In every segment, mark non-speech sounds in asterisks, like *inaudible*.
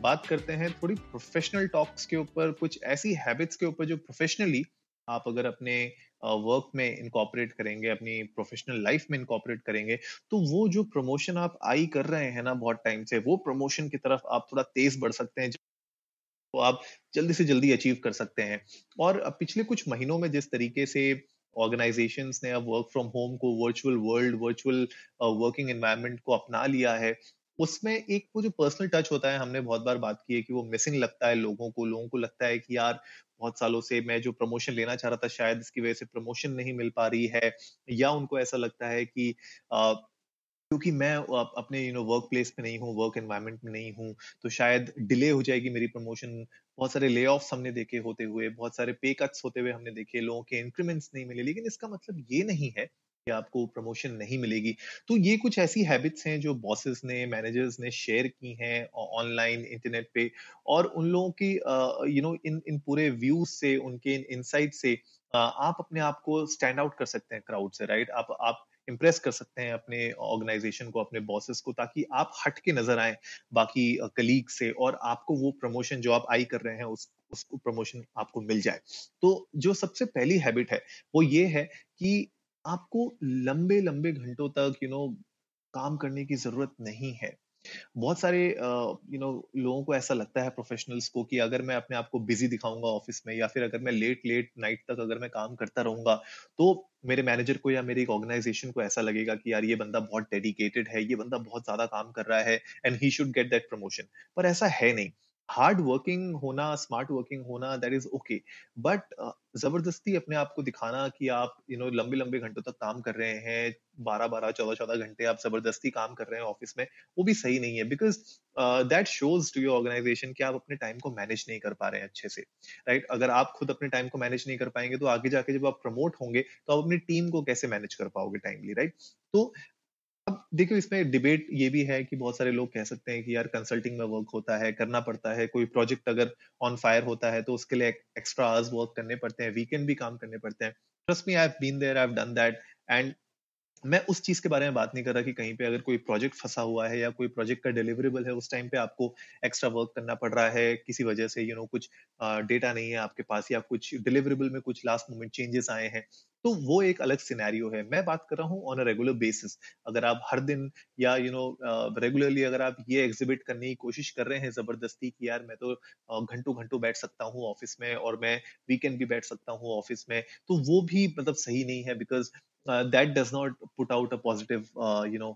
बात करते हैं थोड़ी प्रोफेशनल टॉक्स के ऊपर, कुछ ऐसी हैबिट्स के ऊपर जो प्रोफेशनली आप अगर अपने वर्क में इनकॉपरेट करेंगे, अपनी प्रोफेशनल लाइफ में इनकॉपरेट करेंगे तो वो जो प्रमोशन आप आई कर रहे हैं ना बहुत टाइम से, वो प्रमोशन की तरफ़ आप थोड़ा तेज बढ़ सकते हैं तो आप जल्दी से जल्दी अचीव कर सकते हैं। और पिछले कुछ महीनों में जिस तरीके से ऑर्गेनाइजेशंस ने अब वर्क फ्रॉम होम को virtual world virtual working environment को अपना लिया है उसमें एक वो जो पर्सनल टच होता है हमने बहुत बार बात की है कि वो मिसिंग लगता है लोगों को लोगों को लगता है कि यार बहुत सालों से मैं जो प्रमोशन लेना चाह रहा था शायद इसकी वजह से प्रमोशन नहीं मिल पा रही है या उनको ऐसा लगता है कि आ, क्योंकि मैं अपने यू नो वर्क प्लेस में नहीं हूँ वर्क एनवायरनमेंट में नहीं हूँ तो शायद डिले हो जाएगी मेरी प्रमोशन बहुत सारे ले ऑफ़ हमने देखे होते हुए बहुत सारे पे कट्स होते हुए हमने देखे लोगों के इंक्रीमेंट्स नहीं मिले लेकिन इसका मतलब ये नहीं है कि आपको प्रमोशन नहीं मिलेगी। तो ये कुछ ऐसी हैबिट्स हैं जो बॉसेस ने मैनेजर्स ने शेयर की हैं ऑनलाइन इंटरनेट पे और उन लोगों की यू नो इन इन पूरे व्यूज़ से, उनके इन इनसाइट से आप अपने आप को स्टैंड आउट कर सकते हैं क्राउड से राइट आप आप इम्प्रेस कर सकते हैं अपने ऑर्गेनाइजेशन को, अपने बॉसेस को ताकि आप हट के नज़र आए बाकी कलीग से और आपको वो प्रमोशन जो आप आई कर रहे हैं उस, उसको प्रमोशन आपको मिल जाए। तो जो सबसे पहली हैबिट है वो ये है कि आपको लंबे लंबे घंटों तक यू नो काम करने की ज़रूरत नहीं है। बहुत सारे यू नो लोगों को ऐसा लगता है प्रोफेशनल्स को, कि अगर मैं अपने आप को बिज़ी दिखाऊँगा ऑफ़िस में या फिर अगर मैं लेट लेट नाइट तक अगर मैं काम करता रहूँगा तो मेरे मैनेजर को या मेरी ऑर्गेनाइजेशन को ऐसा लगेगा कि यार ये बंदा बहुत डेडिकेटेड है, ये बंदा बहुत ज़्यादा काम कर रहा है and he should get that promotion पर ऐसा है नहीं। हार्ड वर्किंग होना स्मार्ट वर्किंग होना दैट इज़ ओके बट ज़बरदस्ती अपने आप को दिखाना कि आप यू नो लंबे लंबे घंटों तक काम कर रहे हैं बारह बारह चौदह चौदह घंटे आप ज़बरदस्ती काम कर रहे हैं ऑफ़िस में, वो भी सही नहीं है because that shows to your organisation कि आप अपने टाइम को मैनेज नहीं कर पा रहे हैं अच्छे से राइट right? अगर आप खुद अपने टाइम को मैनेज नहीं कर पाएँगे तो आगे जाके जब आप प्रमोट होंगे तो आप अपनी टीम को कैसे मैनेज कर पाओगे टाइमली राइट right? तो अब देखियो इसमें डिबेट ये भी है कि बहुत सारे लोग कह सकते हैं कि यार कंसल्टिंग में वर्क होता है, करना पड़ता है। कोई प्रोजेक्ट अगर ऑन फायर होता है तो उसके लिए एक्स्ट्रा आवर्स वर्क करने पड़ते हैं वीकेंड भी काम करने पड़ते हैं। Trust me I have been there I have done that and मैं उस चीज़ के बारे में बात नहीं कर रहा कि कहीं पे अगर कोई प्रोजेक्ट फंसा हुआ है या कोई प्रोजेक्ट का डिलीवरेबल है उस टाइम पे आपको एक्स्ट्रा वर्क करना पड़ रहा है किसी वजह से यू you नो know, कुछ डेटा नहीं है आपके पास या कुछ डिलीवरेबल में कुछ लास्ट मोमेंट चेंजेस आए हैं तो वो एक अलग सिनेरियो है। मैं बात कर रहा हूँ ऑन अ रेगुलर बेसिस अगर आप हर दिन या यू नो रेगुलरली अगर आप ये एग्जिबिट करने की कोशिश कर रहे हैं ज़बरदस्ती कि यार मैं तो घंटों घंटों बैठ सकता हूँ ऑफ़िस में और मैं वीकेंड भी बैठ सकता हूँ ऑफ़िस में तो वो भी मतलब सही नहीं है because that does not put out a positive you know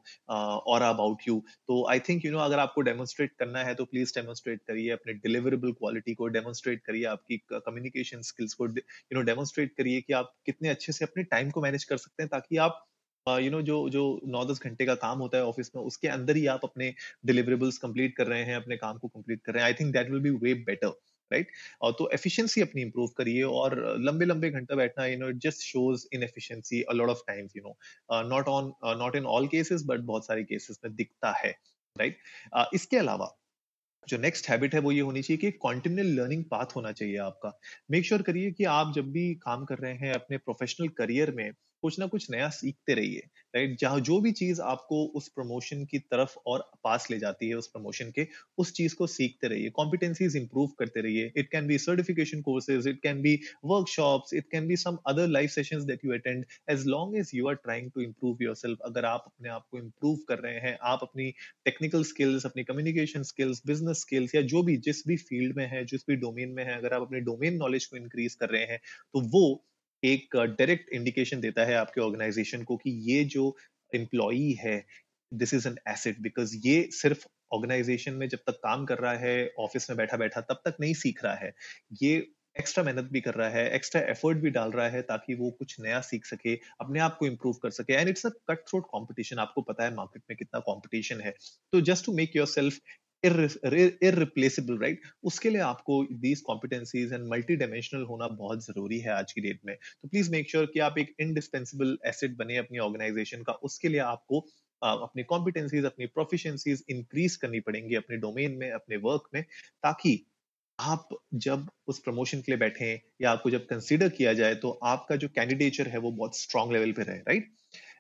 aura about you तो आई थिंक यू नो अगर आपको डेमोन्स्ट्रेट करना है तो प्लीज़ डेमोन्स्ट्रेट करिए अपने डिलीवरेबल क्वालिटी को डेमोन्स्ट्रेट करिए आपकी कम्युनिकेशन स्किल्स को यू नो डेमोन्स्ट्रेट करिए कि आप कितने अच्छे से अपने टाइम को मैनेज कर सकते हैं ताकि आप यू नो जो जो नौ दस घंटे का काम होता है ऑफ़िस में, उसके अंदर ही आप अपने डिलीवरेबल्स कंप्लीट कर रहे हैं, अपने काम को कंप्लीट कर रहे हैं। I think that will be way better right और तो एफिशिएंसी अपनी इंप्रूव करिए और लंबे लंबे घंटा बैठना you know it just shows inefficiency a lot of times you know not on not in all cases but बहुत सारे केसेस में दिखता है राइट right? uh, इसके अलावा जो नेक्स्ट हैबिट है वो ये होनी चाहिए कि कॉन्टिन्यूल लर्निंग पाथ होना चाहिए आपका। मेक श्योर करिए कि आप जब भी काम कर रहे हैं अपने प्रोफेशनल करियर में कुछ ना कुछ नया सीखते रहिए राइट जहाँ जो भी चीज़ आपको उस प्रमोशन की तरफ़ और पास ले जाती है, उस प्रमोशन के, उस चीज़ को सीखते रहिए। कॉम्पिटेंसीज इंप्रूव करते रहिए। It can be certification courses it can be workshops it can be some other life sessions that you attend as long as you are trying to improve yourself अगर आप अपने आप को इम्प्रूव कर रहे हैं, आप अपनी टेक्निकल स्किल्स अपनी कम्युनिकेशन स्किल्स बिज़नेस स्किल्स या जो भी, जिस भी फ़ील्ड में है, जिस भी डोमेन में है, अगर आप अपने डोमेन नॉलेज को इंक्रीज कर रहे हैं तो वो एक डायरेक्ट इंडिकेशन देता है आपके ऑर्गेनाइजेशन को कि ये जो एम्प्लॉई है this is an asset because ये सिर्फ़ ऑर्गेनाइजेशन में जब तक काम कर रहा है ऑफ़िस में बैठा बैठा तब तक नहीं सीख रहा है। ये एक्स्ट्रा मेहनत भी कर रहा है एक्स्ट्रा एफर्ट भी डाल रहा है ताकि वो कुछ नया सीख सके, अपने आप को इम्प्रूव कर सके। And it's a cut throat competition आपको पता है मार्केट में कितना कॉम्पिटिशन है। तो just to make yourself irreplaceable right उसके लिए आपको these competencies and multi dimensional होना बहुत ज़रूरी है आज की डेट में। तो प्लीज़ मेक श्योर कि आप एक इंडिस्पेंसिबल एसेट बने अपनी ऑर्गेनाइजेशन का। उसके लिए आपको अपनी कॉम्पिटेंसीज अपनी प्रोफिशिएंसीज इंक्रीज करनी पड़ेंगी अपने डोमेन में, अपने वर्क में, ताकि आप जब उस प्रमोशन के लिए बैठे या आपको जब कंसिडर किया जाए तो आपका जो कैंडिडेचर है वो बहुत स्ट्रॉन्ग लेवल पे रहे राइट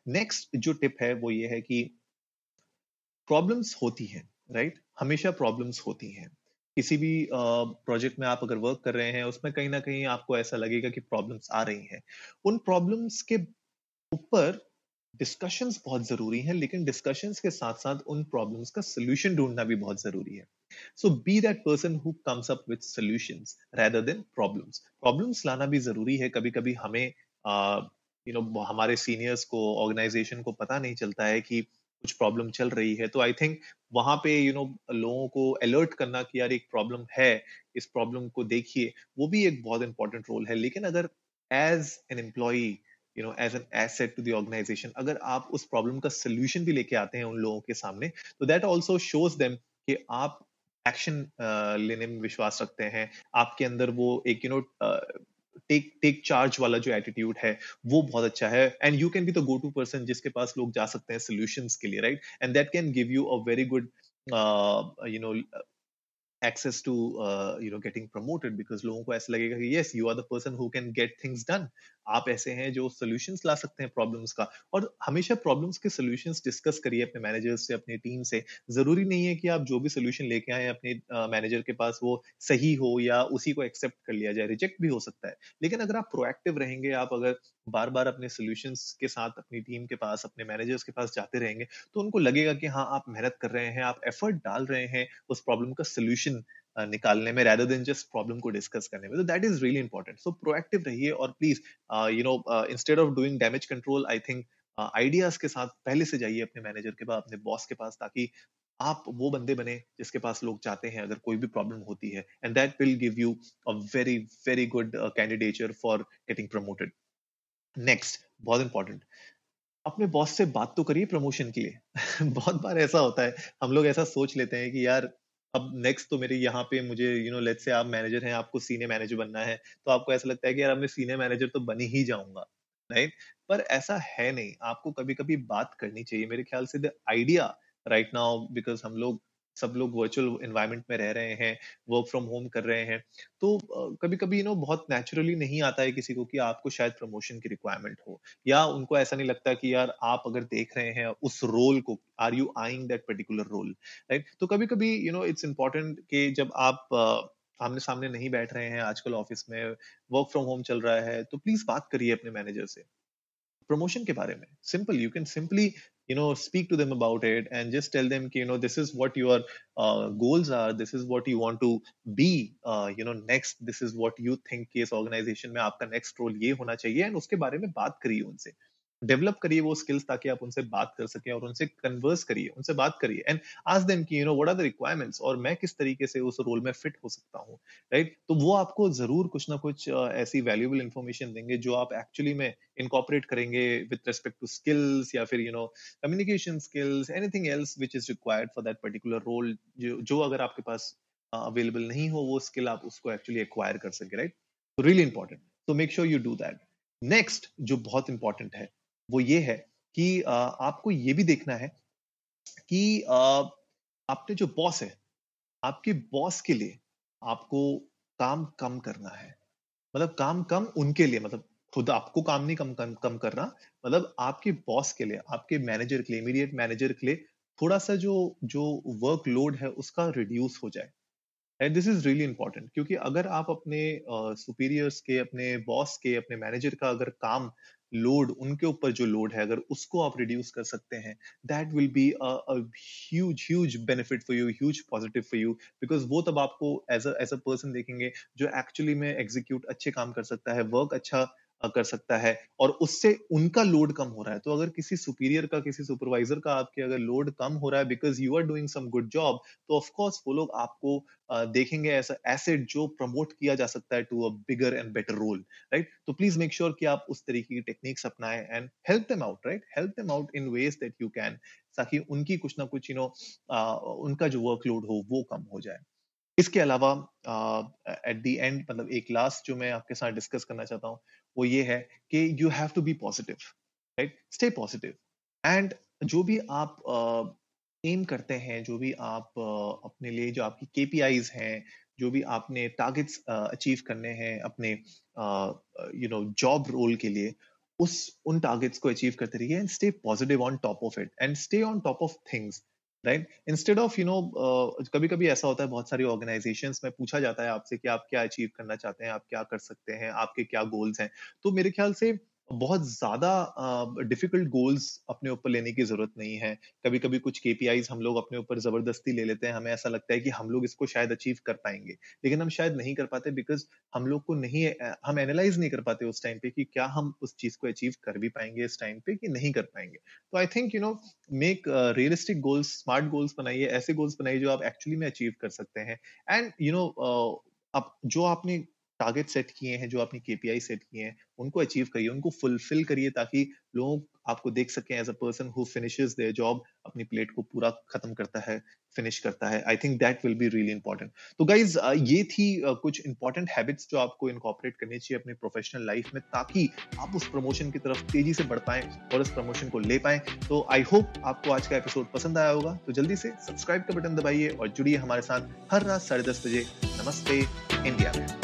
नेक्स्ट जो टिप है वो ये है कि प्रॉब्लम्स होती हैं राइट हमेशा प्रॉब्लम्स होती हैं। किसी भी प्रोजेक्ट में आप अगर वर्क कर रहे हैं, उसमें कहीं ना कहीं आपको ऐसा लगेगा कि प्रॉब्लम्स आ रही हैं। उन प्रॉब्लम्स के ऊपर डिस्कशंस बहुत ज़रूरी हैं, लेकिन डिस्कशंस के साथ साथ उन प्रॉब्लम्स का सोल्यूशन ढूंढना भी बहुत ज़रूरी है। So be that person who comes up with solutions rather than problems problems लाना भी ज़रूरी है। कभी कभी हमें यू नो हमारे सीनियर्स को ऑर्गेनाइजेशन को पता नहीं चलता है कि कुछ प्रॉब्लम चल रही है तो आई थिंक वहाँ पे यू you नो know, लोगों को अलर्ट करना कि यार एक प्रॉब्लम है इस प्रॉब्लम को देखिए वो भी एक बहुत इंपॉर्टेंट रोल है। लेकिन अगर as an employee you know as an asset to the organisation अगर आप उस प्रॉब्लम का सोल्यूशन भी लेके आते हैं उन लोगों के सामने तो दैट ऑल्सो शोज़ देम कि आप एक्शन uh, लेने में विश्वास रखते हैं। आपके अंदर वो एक you know take take charge वाला जो एटीट्यूड है, वो बहुत अच्छा है। And you can be the go to person जिसके पास लोग जा सकते हैं सोल्यूशन के लिए right and that can give you a very good you know access to uh, you know getting promoted because लोगों को ऐसा लगेगा कि yes you are the person who can get things done आप ऐसे हैं जो solutions ला सकते हैं problems का और हमेशा problems के solutions discuss करिए अपने managers से अपनी team से ज़रूरी नहीं है कि आप जो भी solution लेके आए अपने manager के पास वो सही हो या उसी को accept कर लिया जाए reject भी हो सकता है लेकिन अगर आप proactive रहेंगे आप अगर बार बार अपने सोल्यूशंस के साथ, अपनी टीम के पास, अपने मैनेजर्स के पास जाते रहेंगे तो उनको लगेगा कि हाँ आप मेहनत कर रहे हैं, आप एफर्ट डाल रहे हैं उस प्रॉब्लम का सोल्यूशन निकालने में rather देन जस्ट प्रॉब्लम को डिस्कस करने में। तो that is really important so proactive रहिए और please you know instead of doing damage control I think ideas के साथ पहले से जाइए अपने मैनेजर के पास, अपने बॉस के पास, ताकि आप वो बंदे बने जिसके पास लोग चाहते हैं, अगर कोई भी प्रॉब्लम होती है। And that will give you a very very good candidature for getting promoted next बहुत इंपॉर्टेंट अपने बॉस से बात तो करिए प्रमोशन के लिए। *laughs* बहुत बार ऐसा होता है, हम लोग ऐसा सोच लेते हैं कि यार, अब नेक्स्ट तो मेरे यहाँ पे मुझे यू नो लेट्स से आप मैनेजर हैं, आपको सीनियर मैनेजर बनना है तो आपको ऐसा लगता है कि यार, अब मैं सीनियर मैनेजर तो बन ही जाऊँगा राइट पर ऐसा है नहीं। आपको कभी कभी बात करनी चाहिए। मेरे ख्याल से the idea right now because हम लोग सब लोग वर्चुअल एनवायरनमेंट में रह रहे हैं वर्क फ्रॉम होम कर रहे हैं तो कभी कभी यू नो बहुत नेचुरली नहीं आता है किसी को कि आपको शायद प्रमोशन की रिक्वायरमेंट हो, या उनको ऐसा नहीं लगता कि यार आप अगर देख रहे हैं उस रोल को are you eyeing that particular role right तो कभी कभी यू नो इट्स इंपॉर्टेंट कि जब आप आमने सामने नहीं बैठ रहे हैं आजकल ऑफ़िस में वर्क फ्रॉम होम चल रहा है तो प्लीज़ बात करिए अपने मैनेजर से। प्रमोशन के बारे में simple you can simply you know speak to them about it and just tell them you know this is what your uh, goals are. This is what you want to be uh, you know next. This is what you think Case organization mein aapka next role ye hona chahiye and uske bare mein baat kariye unse develop करिए वो skills ताकि आप उनसे बात कर सकें और उनसे कन्वर्स करिए उनसे बात करिए। एंड आज देम की you know what are the requirements और मैं किस तरीके से उस रोल में फिट हो सकता हूँ? Right right? तो वो आपको ज़रूर कुछ ना कुछ ऐसी वैल्यूबल इंफॉर्मेशन देंगे जो आप एक्चुअली में इनकॉपरेट करेंगे विद रिस्पेक्ट टू स्किल्स या फिर you know communication skills anything else which is required for that particular role जो अगर आपके पास अवेलेबल uh, नहीं हो वो स्किल आप उसको एक्चुअली एक्वायर कर सके राइट रियली इंपॉर्टेंट तो make sure you do that next जो बहुत इंपॉर्टेंट है वो ये है कि आपको ये भी देखना है कि आपने जो बॉस है आपके बॉस के लिए आपको काम कम करना है। मतलब काम कम उनके लिए मतलब खुद आपको काम नहीं कम कम कम करना मतलब आपके बॉस के लिए आपके मैनेजर के लिए इमीडिएट मैनेजर के लिए थोड़ा सा जो जो वर्कलोड है उसका रिड्यूस हो जाए। And this is really important क्योंकि अगर आप अपने सुपीरियर्स uh, के अपने बॉस के अपने मैनेजर का अगर काम लोड उनके ऊपर जो लोड है, अगर उसको आप रिड्यूस कर सकते हैं that will be huge huge benefit for you huge positive for you because वो तब आपको एज अ पर्सन देखेंगे जो एक्चुअली में एग्जीक्यूट अच्छे काम कर सकता है वर्क अच्छा कर सकता है और उससे उनका लोड कम हो रहा है। तो अगर किसी सुपीरियर का, किसी सुपरवाइजर का आपके अगर लोड कम हो रहा है because you are doing some good job तो ऑफ़ कोर्स वो लोग आपको देखेंगे ऐसा एसेट जो प्रमोट किया जा सकता है to a bigger and better role right तो प्लीज़ मेक श्योर कि आप उस तरीके की टेक्निक्स अपनाएँ and help them out right help them out in ways that you can ताकि उनकी कुछ ना कुछ यू नो उनका जो वर्कलोड हो वो कम हो जाए। इसके अलावा एट द एंड मतलब एक लास्ट जो मैं आपके साथ डिस्कस करना चाहता हूँ वो ये है कि you have to be positive right stay positive and जो भी आप एम uh, करते हैं जो भी आप uh, अपने लिए जो आपकी केपीआईज हैं जो भी आपने टारगेट्स अचीव uh, करने हैं अपने यू नो जॉब रोल के लिए उस उन टारगेट्स को अचीव करते रहिए and stay positive on top of it and stay on top of things right instead of you know कभी कभी ऐसा होता है, बहुत सारी ऑर्गेनाइजेशन में पूछा जाता है आपसे कि आप क्या अचीव करना चाहते हैं, आप क्या कर सकते हैं, आपके क्या गोल्स हैं? तो मेरे ख्याल से बहुत ज़्यादा डिफ़िकल्ट गोल्स अपने ऊपर लेने की ज़रूरत नहीं है। कभी कभी कुछ केपीआईज हम लोग अपने ऊपर ज़बरदस्ती ले लेते हैं, हमें ऐसा लगता है कि हम लोग इसको शायद अचीव कर पाएँगे। लेकिन हम शायद नहीं कर पाते बिकॉज़ हम लोग को नहीं हम एनालाइज नहीं कर पाते उस टाइम पे कि क्या हम उस चीज़ को अचीव कर भी पाएँगे इस टाइम पे कि नहीं कर पाएँगे। तो I think you know make realistic goals smart goals बनाइए, ऐसे गोल्स बनाइए जो आप एक्चुअली में अचीव कर सकते हैं। एंड यू नो अब जो आपने टारगेट सेट किए हैं, जो आपने केपीआई सेट किए हैं, उनको अचीव करिए, उनको फुलफिल करिए ताकि लोग आपको देख सकें as a person who finishes their job अपनी प्लेट को पूरा खत्म करता है फिनिश करता है। I think that will be really important तो गाइज़ ये थी कुछ इंपॉर्टेंट हैबिट्स जो आपको इनकॉपरेट करनी चाहिए अपने प्रोफेशनल लाइफ में ताकि आप उस प्रमोशन की तरफ़ तेज़ी से बढ़ पाए और उस प्रमोशन को ले पाए। तो आई होप आपको आज का एपिसोड पसंद आया होगा। तो जल्दी से सब्सक्राइब का बटन दबाइए और जुड़िए हमारे साथ हर रात साढ़े बजे। नमस्ते इंडिया में।